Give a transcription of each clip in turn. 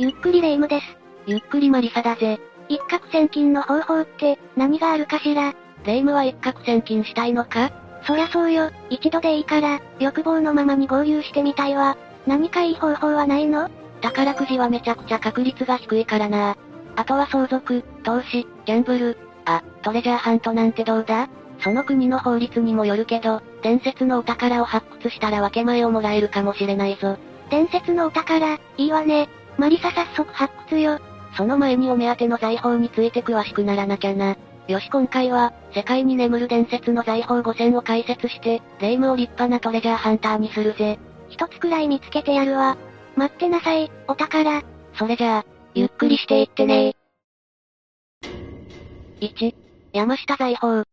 ゆっくりレ夢ムです。ゆっくりマリサだぜ。一攫千金の方法って何があるかしら？レ夢ムは一攫千金したいのか？そりゃそうよ、一度でいいから、欲望のままに合流してみたいわ。何かいい方法はないの？宝くじはめちゃくちゃ確率が低いからな。あとは相続、投資、ギャンブル、あ、トレジャーハントなんてどうだ？その国の法律にもよるけど、伝説のお宝を発掘したら分け前をもらえるかもしれないぞ。伝説のお宝、いいわね。マリサ早速発掘よ。その前にお目当ての財宝について詳しくならなきゃな。よし今回は、世界に眠る伝説の財宝5000を解説して、霊夢を立派なトレジャーハンターにするぜ。一つくらい見つけてやるわ。待ってなさい、お宝。それじゃあ、ゆっくりしていってね1、山下財宝。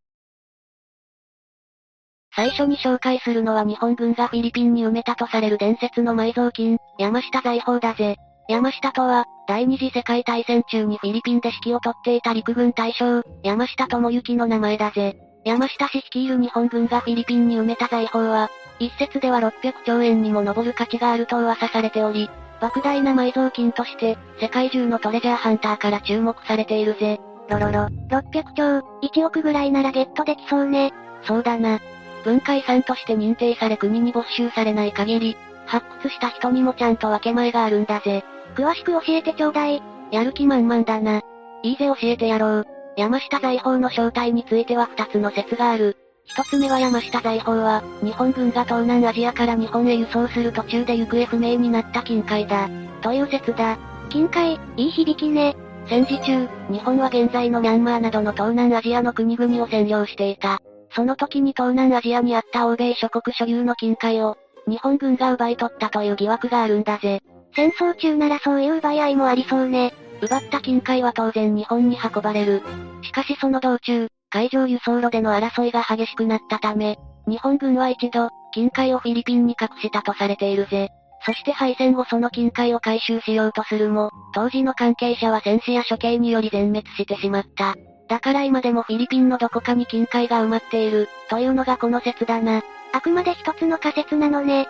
最初に紹介するのは日本軍がフィリピンに埋めたとされる伝説の埋蔵金、山下財宝だぜ。山下とは、第二次世界大戦中にフィリピンで指揮を執っていた陸軍大将、山下智之の名前だぜ。山下氏率いる日本軍がフィリピンに埋めた財宝は、一説では600兆円にも上る価値があると噂されており、莫大な埋蔵金として、世界中のトレジャーハンターから注目されているぜ。ロロロ、600兆、1億ぐらいならゲットできそうね。そうだな。文化遺産として認定され国に没収されない限り、発掘した人にもちゃんと分け前があるんだぜ。詳しく教えてちょうだい。やる気満々だな。いいぜ教えてやろう。山下財宝の正体については二つの説がある。一つ目は山下財宝は、日本軍が東南アジアから日本へ輸送する途中で行方不明になった金塊だ。という説だ。金塊、いい響きね。戦時中、日本は現在のミャンマーなどの東南アジアの国々を占領していた。その時に東南アジアにあった欧米諸国所有の金塊を、日本軍が奪い取ったという疑惑があるんだぜ。戦争中ならそういう奪い合いもありそうね。奪った金塊は当然日本に運ばれる。しかしその道中、海上輸送路での争いが激しくなったため、日本軍は一度、金塊をフィリピンに隠したとされているぜ。そして敗戦後その金塊を回収しようとするも、当時の関係者は戦死や処刑により全滅してしまった。だから今でもフィリピンのどこかに金塊が埋まっている、というのがこの説だな。あくまで一つの仮説なのね。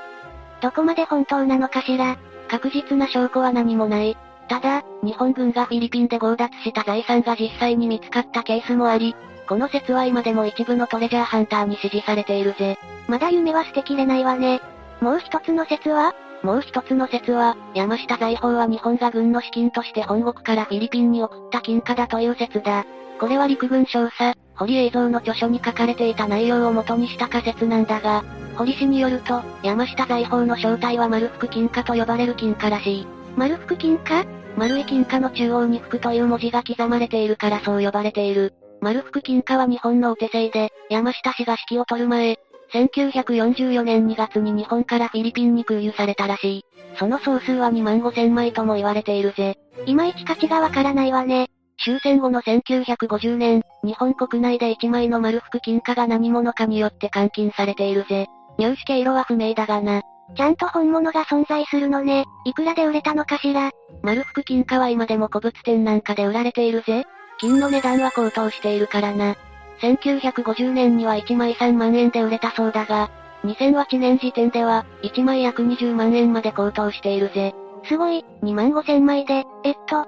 どこまで本当なのかしら。確実な証拠は何もない。ただ、日本軍がフィリピンで強奪した財産が実際に見つかったケースもあり、この説は今でも一部のトレジャーハンターに支持されているぜ。まだ夢は捨てきれないわね。もう一つの説は？もう一つの説は、山下財宝は日本が軍の資金として本国からフィリピンに送った金貨だという説だ。これは陸軍少佐、堀映像の著書に書かれていた内容を元にした仮説なんだが、堀氏によると、山下財宝の正体は丸福金貨と呼ばれる金貨らしい。丸福金貨？丸い金貨の中央に福という文字が刻まれているからそう呼ばれている。丸福金貨は日本のお手製で、山下氏が指揮を取る前、1944年2月に日本からフィリピンに空輸されたらしい。その総数は2万5千枚とも言われているぜ。いまいち価値がわからないわね。終戦後の1950年、日本国内で1枚の丸福金貨が何者かによって換金されているぜ。入手経路は不明だがな。ちゃんと本物が存在するのね。いくらで売れたのかしら。丸福金貨は今でも古物店なんかで売られているぜ。金の値段は高騰しているからな。1950年には1枚3万円で売れたそうだが、2008年時点では、1枚約20万円まで高騰しているぜ。すごい、2万5千枚で、えっと、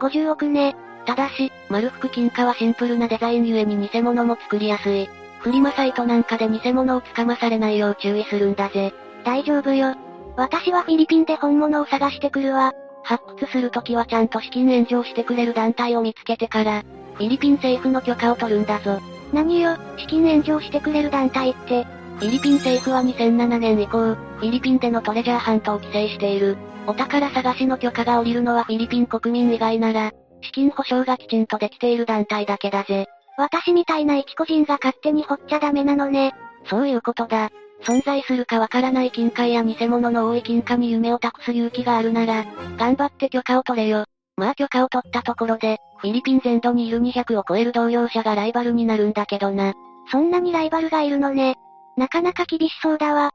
50億ね。ただし、丸福金貨はシンプルなデザインゆえに偽物も作りやすい。フリマサイトなんかで偽物をつかまされないよう注意するんだぜ。大丈夫よ。私はフィリピンで本物を探してくるわ。発掘するときはちゃんと資金援助をしてくれる団体を見つけてから、フィリピン政府の許可を取るんだぞ。何よ、資金援助をしてくれる団体って？フィリピン政府は2007年以降、フィリピンでのトレジャーハントを規制している。お宝探しの許可が下りるのはフィリピン国民以外なら、資金保証がきちんとできている団体だけだぜ。私みたいな一個人が勝手に掘っちゃダメなのね。そういうことだ。存在するかわからない金塊や偽物の多い金貨に夢を託す勇気があるなら、頑張って許可を取れよ。まあ許可を取ったところで、フィリピン全土にいる200を超える同業者がライバルになるんだけどな。そんなにライバルがいるのね。なかなか厳しそうだわ。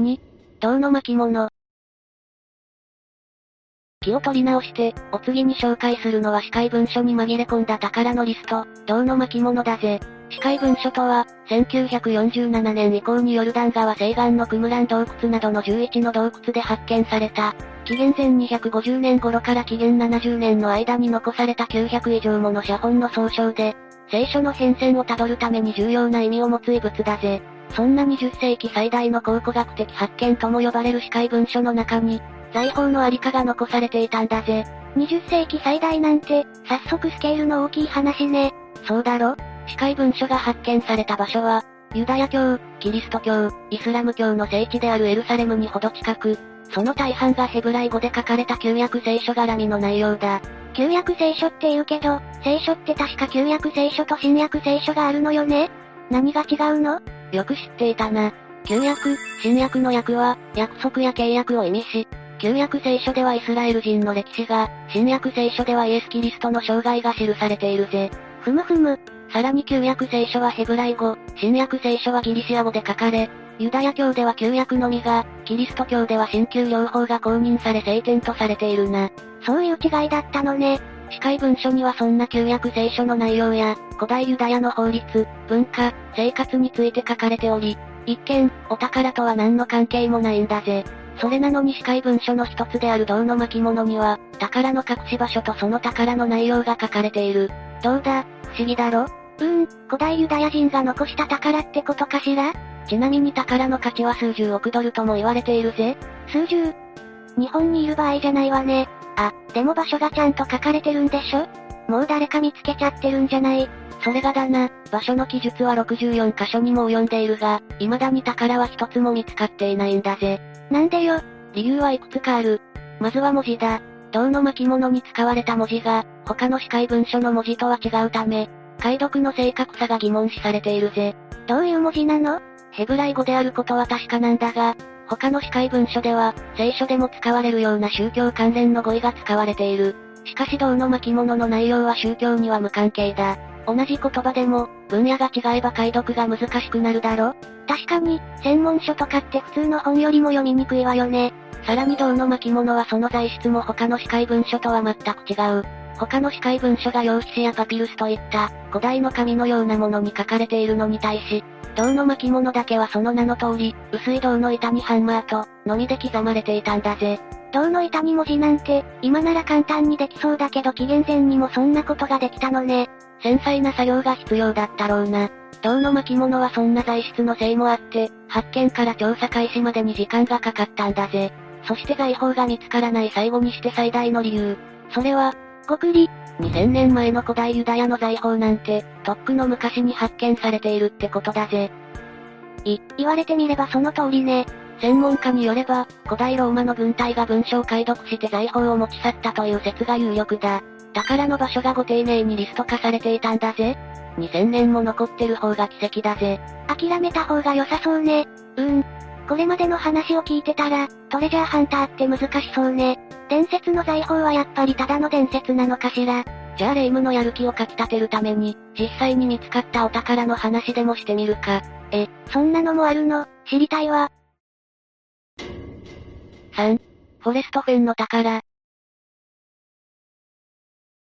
2、銅の巻物。気を取り直して、お次に紹介するのは司会文書に紛れ込んだ宝のリスト、銅の巻物だぜ。司会文書とは、1947年以降にヨルダン川西岸のクムラン洞窟などの11の洞窟で発見された、紀元前250年頃から紀元70年の間に残された900以上もの写本の総称で、聖書の変遷をたどるために重要な意味を持つ遺物だぜ。そんな20世紀最大の考古学的発見とも呼ばれる司会文書の中に、財宝のありかが残されていたんだぜ。20世紀最大なんて、早速スケールの大きい話ね。そうだろ？司会文書が発見された場所は、ユダヤ教、キリスト教、イスラム教の聖地であるエルサレムにほど近く、その大半がヘブライ語で書かれた旧約聖書絡みの内容だ。旧約聖書って言うけど、聖書って確か旧約聖書と新約聖書があるのよね？何が違うの？よく知っていたな。旧約、新約の約は、約束や契約を意味し、旧約聖書ではイスラエル人の歴史が、新約聖書ではイエス・キリストの生涯が記されているぜ。ふむふむ。さらに旧約聖書はヘブライ語、新約聖書はギリシア語で書かれ、ユダヤ教では旧約のみが、キリスト教では新旧両方が公認され聖典とされているな。そういう違いだったのね。司会文書にはそんな旧約聖書の内容や、古代ユダヤの法律、文化、生活について書かれており、一見、お宝とは何の関係もないんだぜ。それなのに司会文書の一つである銅の巻物には、宝の隠し場所とその宝の内容が書かれている。どうだ、不思議だろ？うーん、古代ユダヤ人が残した宝ってことかしら？ちなみに宝の価値は数十億ドルとも言われているぜ。数十？日本にいる場合じゃないわね。あ、でも場所がちゃんと書かれてるんでしょ？もう誰か見つけちゃってるんじゃない？それがだな、場所の記述は64箇所にも及んでいるが、未だに宝は一つも見つかっていないんだぜ。なんでよ？理由はいくつかある。まずは文字だ。銅の巻物に使われた文字が、他の司会文書の文字とは違うため、解読の正確さが疑問視されているぜ。どういう文字なの？ヘブライ語であることは確かなんだが、他の司会文書では、聖書でも使われるような宗教関連の語彙が使われている。しかし銅の巻物の内容は宗教には無関係だ。同じ言葉でも、分野が違えば解読が難しくなるだろ？確かに、専門書とかって普通の本よりも読みにくいわよね。さらに銅の巻物はその材質も他の司会文書とは全く違う。他の司会文書が用紙やパピルスといった、古代の紙のようなものに書かれているのに対し、銅の巻物だけはその名の通り、薄い銅の板にハンマーと、のみで刻まれていたんだぜ。銅の板に文字なんて、今なら簡単にできそうだけど紀元前にもそんなことができたのね。繊細な作業が必要だったろうな。銅の巻物はそんな材質のせいもあって、発見から調査開始までに時間がかかったんだぜ。そして財宝が見つからない最後にして最大の理由。それは、ごくり、2000年前の古代ユダヤの財宝なんて、とっくの昔に発見されているってことだぜ。い、言われてみればその通りね。専門家によれば、古代ローマの軍隊が文書を解読して財宝を持ち去ったという説が有力だ。宝の場所がご丁寧にリスト化されていたんだぜ。2000年も残ってる方が奇跡だぜ。諦めた方が良さそうね。うん。これまでの話を聞いてたら、トレジャーハンターって難しそうね。伝説の財宝はやっぱりただの伝説なのかしら。じゃあレイムのやる気をかき立てるために、実際に見つかったお宝の話でもしてみるか。え、そんなのもあるの？知りたいわ。3、フォレストフェンの宝。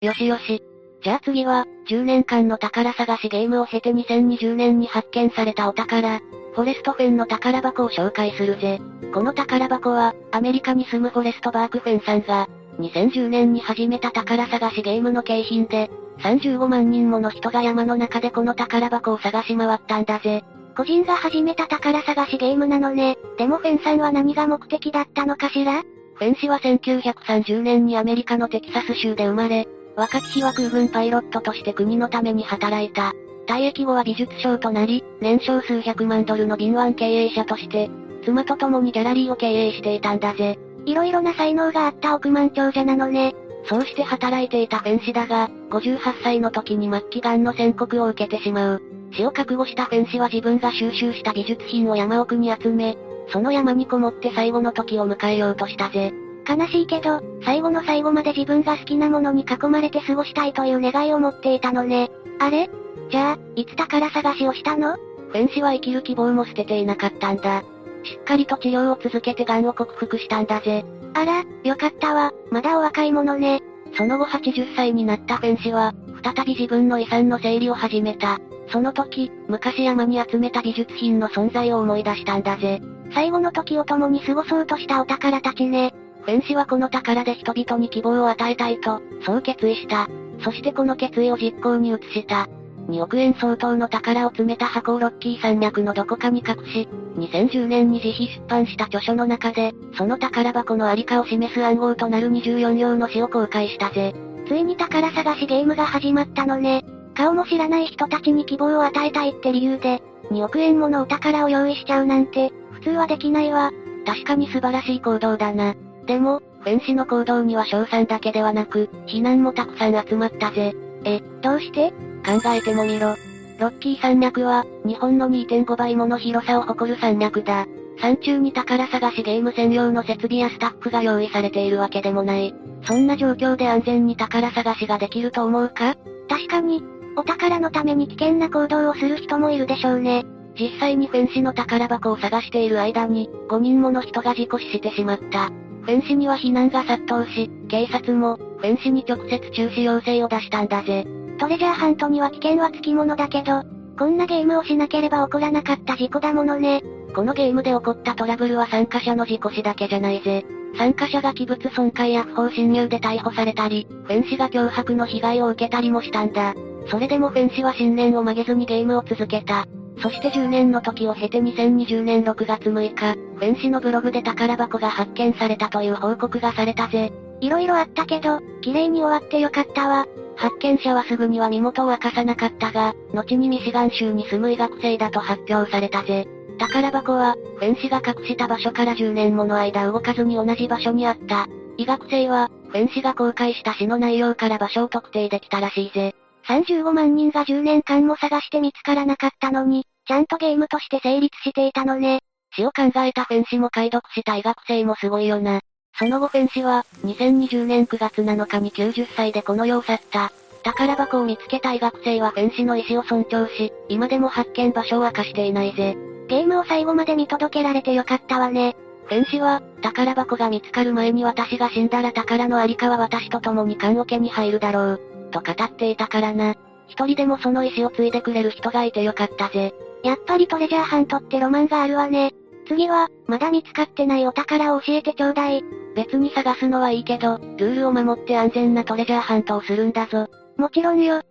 よしよし。じゃあ次は、10年間の宝探しゲームを経て2020年に発見されたお宝、フォレストフェンの宝箱を紹介するぜ。この宝箱は、アメリカに住むフォレストバークフェンさんが、2010年に始めた宝探しゲームの景品で、35万人もの人が山の中でこの宝箱を探し回ったんだぜ。個人が始めた宝探しゲームなのね。でもフェンさんは何が目的だったのかしら？フェン氏は1930年にアメリカのテキサス州で生まれ、若き日は空軍パイロットとして国のために働いた。退役後は美術商となり、年商数百万ドルの敏腕経営者として、妻と共にギャラリーを経営していたんだぜ。いろいろな才能があった億万長者なのね。そうして働いていたフェン氏だが、58歳の時に末期癌の宣告を受けてしまう。死を覚悟したフェン氏は自分が収集した美術品を山奥に集め、その山にこもって最後の時を迎えようとしたぜ。悲しいけど、最後の最後まで自分が好きなものに囲まれて過ごしたいという願いを持っていたのね。あれ？じゃあ、いつ宝探しをしたの？フェン氏は生きる希望も捨てていなかったんだ。しっかりと治療を続けて癌を克服したんだぜ。あら、よかったわ。まだお若いものね。その後80歳になったフェン氏は、再び自分の遺産の整理を始めた。その時、昔山に集めた美術品の存在を思い出したんだぜ。最後の時を共に過ごそうとしたお宝たちね。フェン氏はこの宝で人々に希望を与えたいと、そう決意した。そしてこの決意を実行に移した。2億円相当の宝を詰めた箱をロッキー山脈のどこかに隠し、2010年に自費出版した著書の中で、その宝箱のありかを示す暗号となる24行の詩を公開したぜ。ついに宝探しゲームが始まったのね。顔も知らない人たちに希望を与えたいって理由で、2億円ものお宝を用意しちゃうなんて、普通はできないわ。確かに素晴らしい行動だな。でも、フェンシの行動には賞賛だけではなく、非難もたくさん集まったぜ。え、どうして？考えてもみろ。ロッキー山脈は、日本の2.5倍もの広さを誇る山脈だ。山中に宝探しゲーム専用の設備やスタッフが用意されているわけでもない。そんな状況で安全に宝探しができると思うか？確かに、お宝のために危険な行動をする人もいるでしょうね。実際にフェンシの宝箱を探している間に、5人もの人が事故死してしまった。フェンシには避難が殺到し、警察も、フェンシに直接中止要請を出したんだぜ。トレジャーハントには危険はつきものだけど、こんなゲームをしなければ起こらなかった事故だものね。このゲームで起こったトラブルは参加者の事故死だけじゃないぜ。参加者が器物損壊や不法侵入で逮捕されたり、フェンシが脅迫の被害を受けたりもしたんだ。それでもフェンシは信念を曲げずにゲームを続けた。そして10年の時を経て2020年6月6日、フェンシのブログで宝箱が発見されたという報告がされたぜ。色々あったけど、綺麗に終わってよかったわ。発見者はすぐには身元を明かさなかったが、後にミシガン州に住む医学生だと発表されたぜ。宝箱は、フェンシが隠した場所から10年もの間動かずに同じ場所にあった。医学生は、フェンシが公開した詩の内容から場所を特定できたらしいぜ。35万人が10年間も探して見つからなかったのに、ちゃんとゲームとして成立していたのね。詩を考えたフェンシも解読した医学生もすごいよな。その後フェンシは、2020年9月7日に90歳でこの世を去った。宝箱を見つけた医学生はフェンシの意思を尊重し、今でも発見場所を明かしていないぜ。ゲームを最後まで見届けられてよかったわね。フェンシは、宝箱が見つかる前に私が死んだら宝のありかは私と共に棺桶に入るだろう。と語っていたからな。一人でもその意思を継いでくれる人がいてよかったぜ。やっぱりトレジャーハントってロマンがあるわね。次は、まだ見つかってないお宝を教えてちょうだい。別に探すのはいいけど、ルールを守って安全なトレジャーハントをするんだぞ。もちろんよ。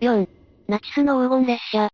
4. ナチスの黄金列車。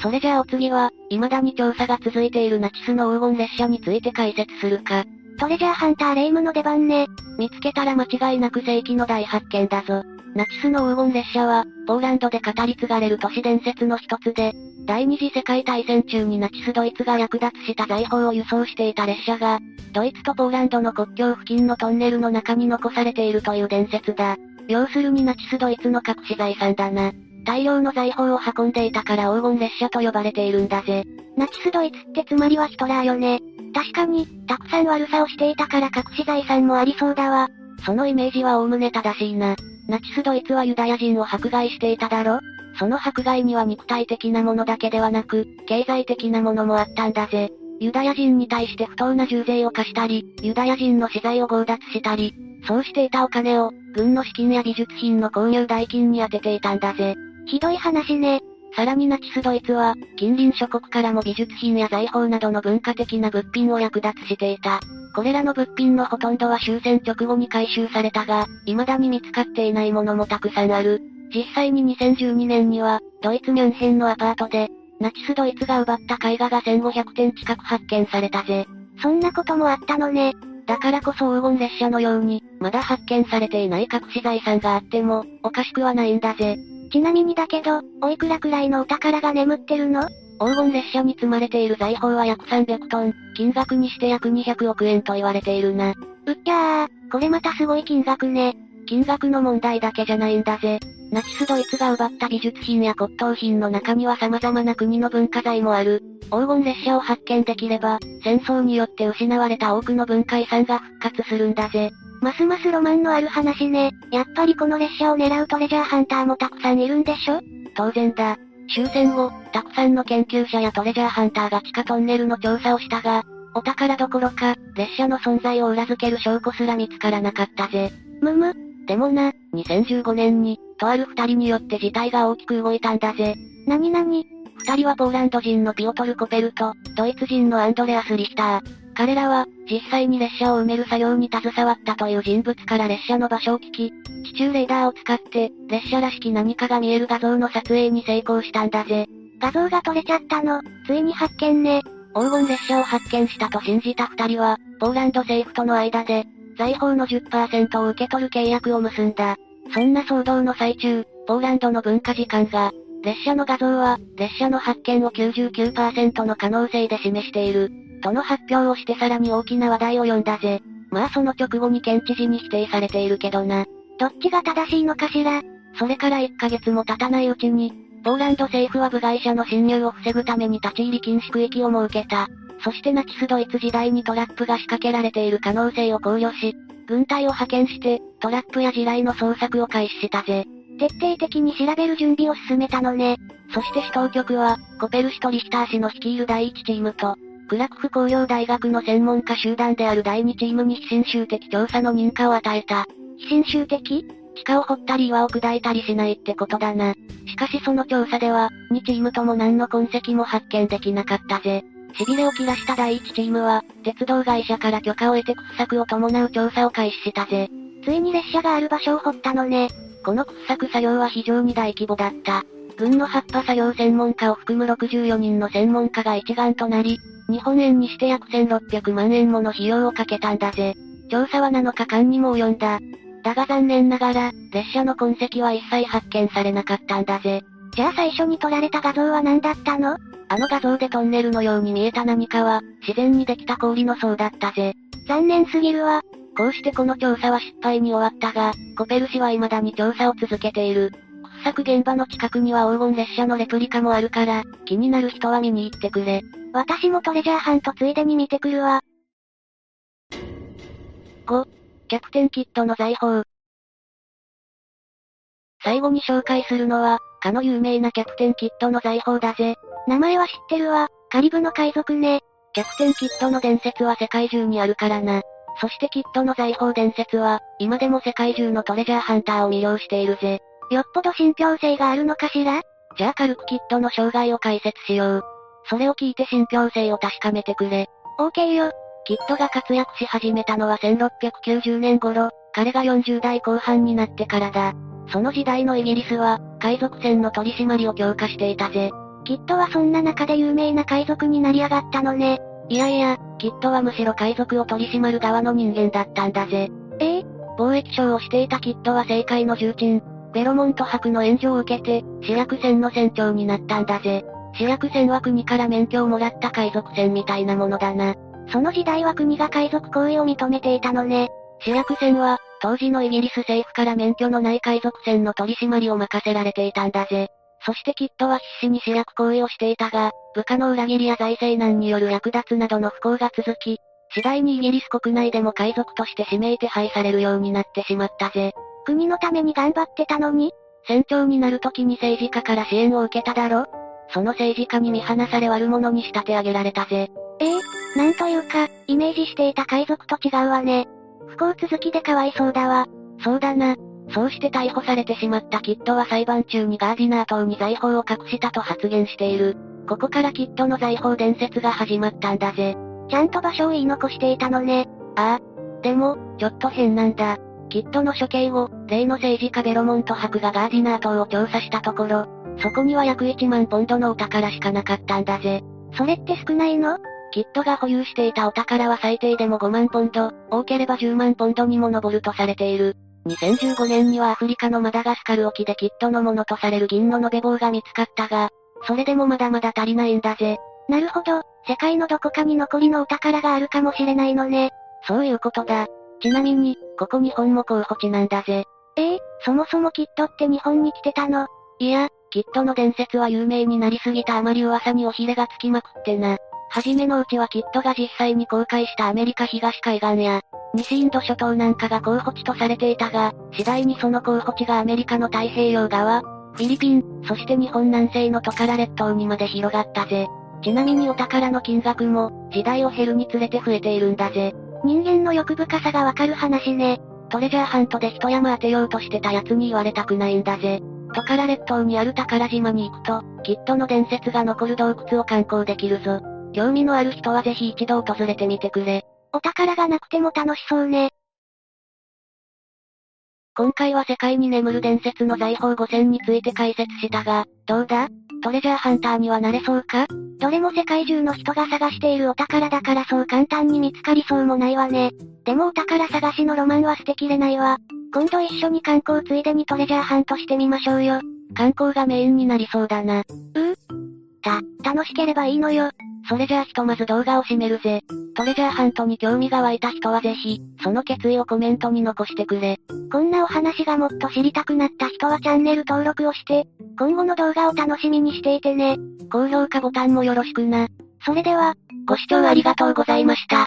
それじゃあお次は、未だに調査が続いているナチスの黄金列車について解説するか。トレジャーハンターレイムの出番ね。見つけたら間違いなく世紀の大発見だぞ。ナチスの黄金列車は、ポーランドで語り継がれる都市伝説の一つで、第二次世界大戦中にナチスドイツが略奪した財宝を輸送していた列車が、ドイツとポーランドの国境付近のトンネルの中に残されているという伝説だ。要するにナチスドイツの隠し財産だな。大量の財宝を運んでいたから黄金列車と呼ばれているんだぜ。ナチスドイツってつまりはヒトラーよね。確かに、たくさん悪さをしていたから隠し財産もありそうだわ。そのイメージは概ね正しいな。ナチスドイツはユダヤ人を迫害していただろ？その迫害には肉体的なものだけではなく、経済的なものもあったんだぜ。ユダヤ人に対して不当な重税を課したり、ユダヤ人の資材を強奪したり、そうしていたお金を、軍の資金や美術品の購入代金に充てていたんだぜ。ひどい話ね。さらにナチスドイツは、近隣諸国からも美術品や財宝などの文化的な物品を略奪していた。これらの物品のほとんどは終戦直後に回収されたが、未だに見つかっていないものもたくさんある。実際に2012年には、ドイツミュンヘンのアパートで、ナチスドイツが奪った絵画が1500点近く発見されたぜ。そんなこともあったのね。だからこそ黄金列車のように、まだ発見されていない隠し財産があっても、おかしくはないんだぜ。ちなみにだけど、おいくらくらいのお宝が眠ってるの？黄金列車に積まれている財宝は約300トン、金額にして約200億円と言われているな。うっきゃー、これまたすごい金額ね。金額の問題だけじゃないんだぜ。ナチスドイツが奪った美術品や骨董品の中には様々な国の文化財もある。黄金列車を発見できれば、戦争によって失われた多くの文化遺産が復活するんだぜ。ますますロマンのある話ね。やっぱりこの列車を狙うトレジャーハンターもたくさんいるんでしょ？当然だ。終戦後、たくさんの研究者やトレジャーハンターが地下トンネルの調査をしたが、お宝どころか、列車の存在を裏付ける証拠すら見つからなかったぜ。むむ。でもな、2015年に、とある二人によって事態が大きく動いたんだぜ。なになに二人はポーランド人のピオトル・コペルと、ドイツ人のアンドレアス・リヒター。彼らは、実際に列車を埋める作業に携わったという人物から列車の場所を聞き、地中レーダーを使って、列車らしき何かが見える画像の撮影に成功したんだぜ。画像が撮れちゃったの、ついに発見ね。黄金列車を発見したと信じた二人は、ポーランド政府との間で、財宝の10%を受け取る契約を結んだ。そんな騒動の最中、ポーランドの文化時間が、列車の画像は、列車の発見を99%の可能性で示している。との発表をしてさらに大きな話題を呼んだぜ。まあその直後に県知事に否定されているけどな。どっちが正しいのかしらそれから1ヶ月も経たないうちに、ポーランド政府は部外者の侵入を防ぐために立ち入り禁止区域を設けた。そしてナチスドイツ時代にトラップが仕掛けられている可能性を考慮し、軍隊を派遣して、トラップや地雷の捜索を開始したぜ。徹底的に調べる準備を進めたのね。そして市当局は、コペルシュとリヒター氏の率いる第1チームと、クラクフ工業大学の専門家集団である第2チームに非侵襲的調査の認可を与えた。非侵襲的？地下を掘ったり岩を砕いたりしないってことだな。しかしその調査では、2チームとも何の痕跡も発見できなかったぜ。痺れを切らした第1チームは、鉄道会社から許可を得て掘削を伴う調査を開始したぜ。ついに列車がある場所を掘ったのね。この掘削作業は非常に大規模だった。軍の葉っぱ作業専門家を含む64人の専門家が一丸となり、日本円にして約1600万円もの費用をかけたんだぜ。調査は7日間にも及んだ。だが残念ながら、列車の痕跡は一切発見されなかったんだぜ。じゃあ最初に撮られた画像は何だったの？あの画像でトンネルのように見えた何かは、自然にできた氷の層だったぜ。残念すぎるわ。こうしてこの調査は失敗に終わったが、コペル氏は未だに調査を続けている。掘削現場の近くには黄金列車のレプリカもあるから、気になる人は見に行ってくれ。私もトレジャーハントついでに見てくるわ。5、キャプテンキットの財宝。最後に紹介するのは、かの有名なキャプテンキットの財宝だぜ。名前は知ってるわ、カリブの海賊ね。キャプテンキットの伝説は世界中にあるからな。そしてキットの財宝伝説は、今でも世界中のトレジャーハンターを魅了しているぜ。よっぽど信憑性があるのかしら？じゃあ軽くキットの生涯を解説しよう。それを聞いて信憑性を確かめてくれ。OK よ。キットが活躍し始めたのは1690年頃、彼が40代後半になってからだ。その時代のイギリスは、海賊船の取り締まりを強化していたぜ。キットはそんな中で有名な海賊になり上がったのね。いやいや、キットはむしろ海賊を取り締まる側の人間だったんだぜ。ええ貿易商をしていたキットは政界の重鎮、ベロモント博の援助を受けて、主役船の船長になったんだぜ。主役船は国から免許をもらった海賊船みたいなものだな。その時代は国が海賊行為を認めていたのね。主役船は、当時のイギリス政府から免許のない海賊船の取り締まりを任せられていたんだぜ。そしてキットは必死に主役行為をしていたが、部下の裏切りや財政難による略奪などの不幸が続き、次第にイギリス国内でも海賊として指名手配されるようになってしまったぜ。国のために頑張ってたのに？船長になる時に政治家から支援を受けただろ？その政治家に見放され悪者に仕立て上げられたぜ。ええー、なんというか、イメージしていた海賊と違うわね。不幸続きでかわいそうだわ。そうだな。そうして逮捕されてしまったキッドは裁判中にガーディナー島に財宝を隠したと発言している。ここからキッドの財宝伝説が始まったんだぜ。ちゃんと場所を言い残していたのね。ああ。でも、ちょっと変なんだ。キッドの処刑後、例の政治家ベロモント博がガーディナー島を調査したところ、そこには約1万ポンドのお宝しかなかったんだぜ。それって少ないの？キッドが保有していたお宝は最低でも5万ポンド、多ければ10万ポンドにも上るとされている。2015年にはアフリカのマダガスカル沖でキッドのものとされる銀の延べ棒が見つかったが、それでもまだまだ足りないんだぜ。なるほど、世界のどこかに残りのお宝があるかもしれないのね。そういうことだ。ちなみに、ここ日本も候補地なんだぜ。ええー、そもそもキッドって日本に来てたの？いや、キッドの伝説は有名になりすぎたあまり噂におひれがつきまくってな。はじめのうちはキッドが実際に公開したアメリカ東海岸や、西インド諸島なんかが候補地とされていたが、次第にその候補地がアメリカの太平洋側、フィリピン、そして日本南西のトカラ列島にまで広がったぜ。ちなみにお宝の金額も、時代を経るにつれて増えているんだぜ。人間の欲深さがわかる話ね。トレジャーハントで一山当てようとしてた奴に言われたくないんだぜ。トカラ列島にある宝島に行くと、きっとの伝説が残る洞窟を観光できるぞ。興味のある人はぜひ一度訪れてみてくれ。お宝がなくても楽しそうね。今回は世界に眠る伝説の財宝5000について解説したが、どうだ？トレジャーハンターにはなれそうか？どれも世界中の人が探しているお宝だからそう簡単に見つかりそうもないわね。でもお宝探しのロマンは捨てきれないわ。今度一緒に観光ついでにトレジャーハントしてみましょうよ。観光がメインになりそうだな。ううた、楽しければいいのよ。それじゃあひとまず動画を締めるぜ。トレジャーハントに興味が湧いた人はぜひ、その決意をコメントに残してくれ。こんなお話がもっと知りたくなった人はチャンネル登録をして、今後の動画を楽しみにしていてね。高評価ボタンもよろしくな。それでは、ご視聴ありがとうございました。